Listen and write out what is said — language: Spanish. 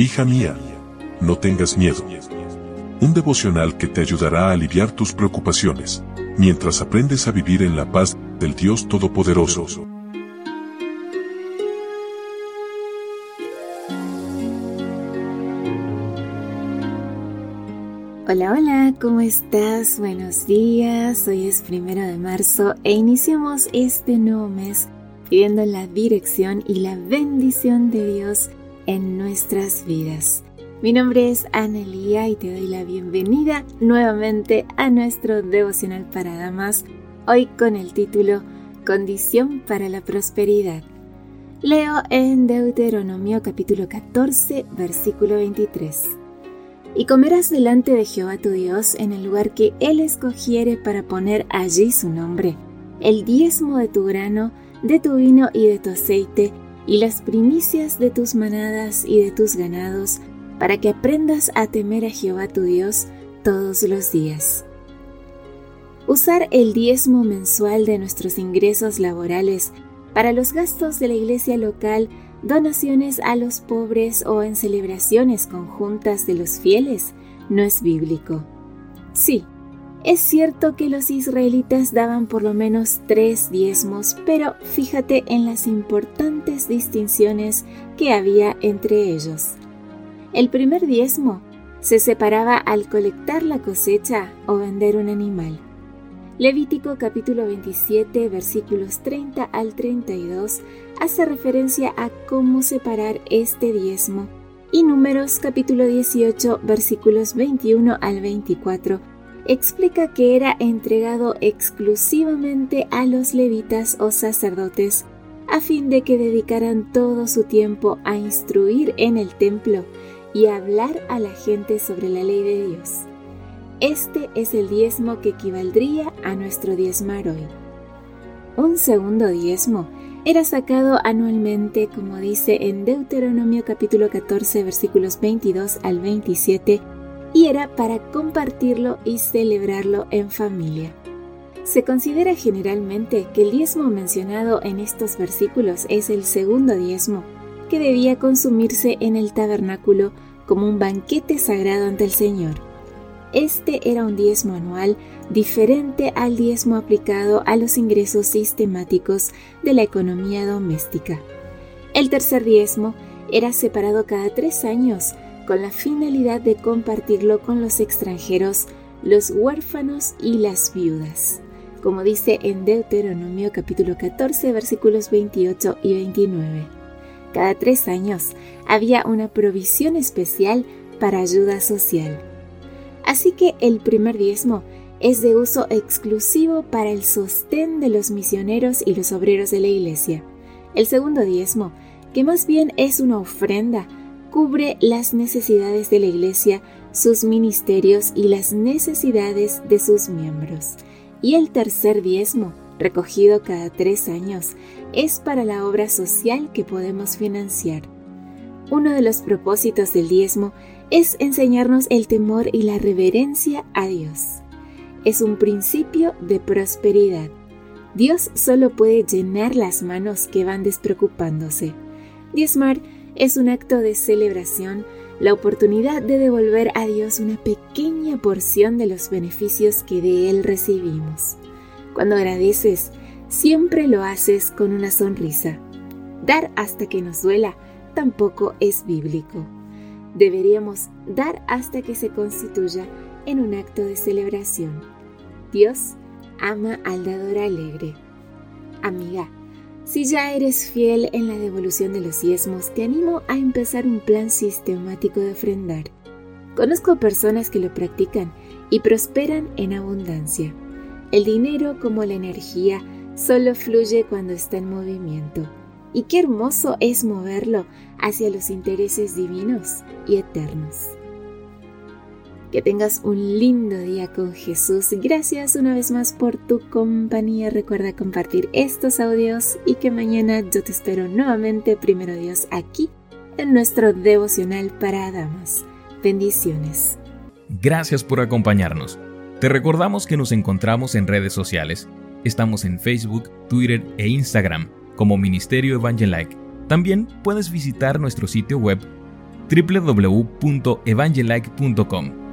Hija mía, no tengas miedo. Un devocional que te ayudará a aliviar tus preocupaciones, mientras aprendes a vivir en la paz del Dios Todopoderoso. Hola, hola, ¿cómo estás? Buenos días, hoy es primero de marzo e iniciamos este nuevo mes pidiendo la dirección y la bendición de Dios en nuestras vidas. Mi nombre es Analia y te doy la bienvenida nuevamente a nuestro devocional para damas, hoy con el título Condición para la prosperidad. Leo en Deuteronomio capítulo 14, versículo 23. Y comerás delante de Jehová tu Dios en el lugar que Él escogiere para poner allí su nombre, el diezmo de tu grano, de tu vino y de tu aceite, y las primicias de tus manadas y de tus ganados, para que aprendas a temer a Jehová tu Dios todos los días. Usar el diezmo mensual de nuestros ingresos laborales para los gastos de la iglesia local, donaciones a los pobres o en celebraciones conjuntas de los fieles no es bíblico. Sí, es cierto que los israelitas daban por lo menos tres diezmos, pero fíjate en las importantes distinciones que había entre ellos. El primer diezmo se separaba al colectar la cosecha o vender un animal. Levítico capítulo 27 versículos 30 al 32 hace referencia a cómo separar este diezmo y Números capítulo 18 versículos 21 al 24 explica que era entregado exclusivamente a los levitas o sacerdotes a fin de que dedicaran todo su tiempo a instruir en el templo y hablar a la gente sobre la ley de Dios. Este es el diezmo que equivaldría a nuestro diezmar hoy. Un segundo diezmo era sacado anualmente, como dice en Deuteronomio capítulo 14 versículos 22 al 27, y era para compartirlo y celebrarlo en familia. Se considera generalmente que el diezmo mencionado en estos versículos es el segundo diezmo, que debía consumirse en el tabernáculo como un banquete sagrado ante el Señor. Este era un diezmo anual diferente al diezmo aplicado a los ingresos sistemáticos de la economía doméstica. El tercer diezmo era separado cada tres años con la finalidad de compartirlo con los extranjeros, los huérfanos y las viudas, como dice en Deuteronomio capítulo 14 versículos 28 y 29. Cada tres años había una provisión especial para ayuda social. Así que el primer diezmo es de uso exclusivo para el sostén de los misioneros y los obreros de la iglesia. El segundo diezmo, que más bien es una ofrenda, cubre las necesidades de la Iglesia, sus ministerios y las necesidades de sus miembros. Y el tercer diezmo, recogido cada tres años, es para la obra social que podemos financiar. Uno de los propósitos del diezmo es enseñarnos el temor y la reverencia a Dios. Es un principio de prosperidad. Dios solo puede llenar las manos que van despreocupándose. Diezmar es un acto de celebración, la oportunidad de devolver a Dios una pequeña porción de los beneficios que de Él recibimos. Cuando agradeces, siempre lo haces con una sonrisa. Dar hasta que nos duela tampoco es bíblico. Deberíamos dar hasta que se constituya en un acto de celebración. Dios ama al dador alegre. Amiga, si ya eres fiel en la devolución de los diezmos, te animo a empezar un plan sistemático de ofrendar. Conozco personas que lo practican y prosperan en abundancia. El dinero, como la energía, solo fluye cuando está en movimiento. Y qué hermoso es moverlo hacia los intereses divinos y eternos. Que tengas un lindo día con Jesús. Gracias una vez más por tu compañía. Recuerda compartir estos audios y que mañana yo te espero nuevamente, primero Dios, aquí en nuestro devocional para damas. Bendiciones. Gracias por acompañarnos. Te recordamos que nos encontramos en redes sociales. Estamos en Facebook, Twitter e Instagram como Ministerio Evangelike. También puedes visitar nuestro sitio web www.evangelike.com.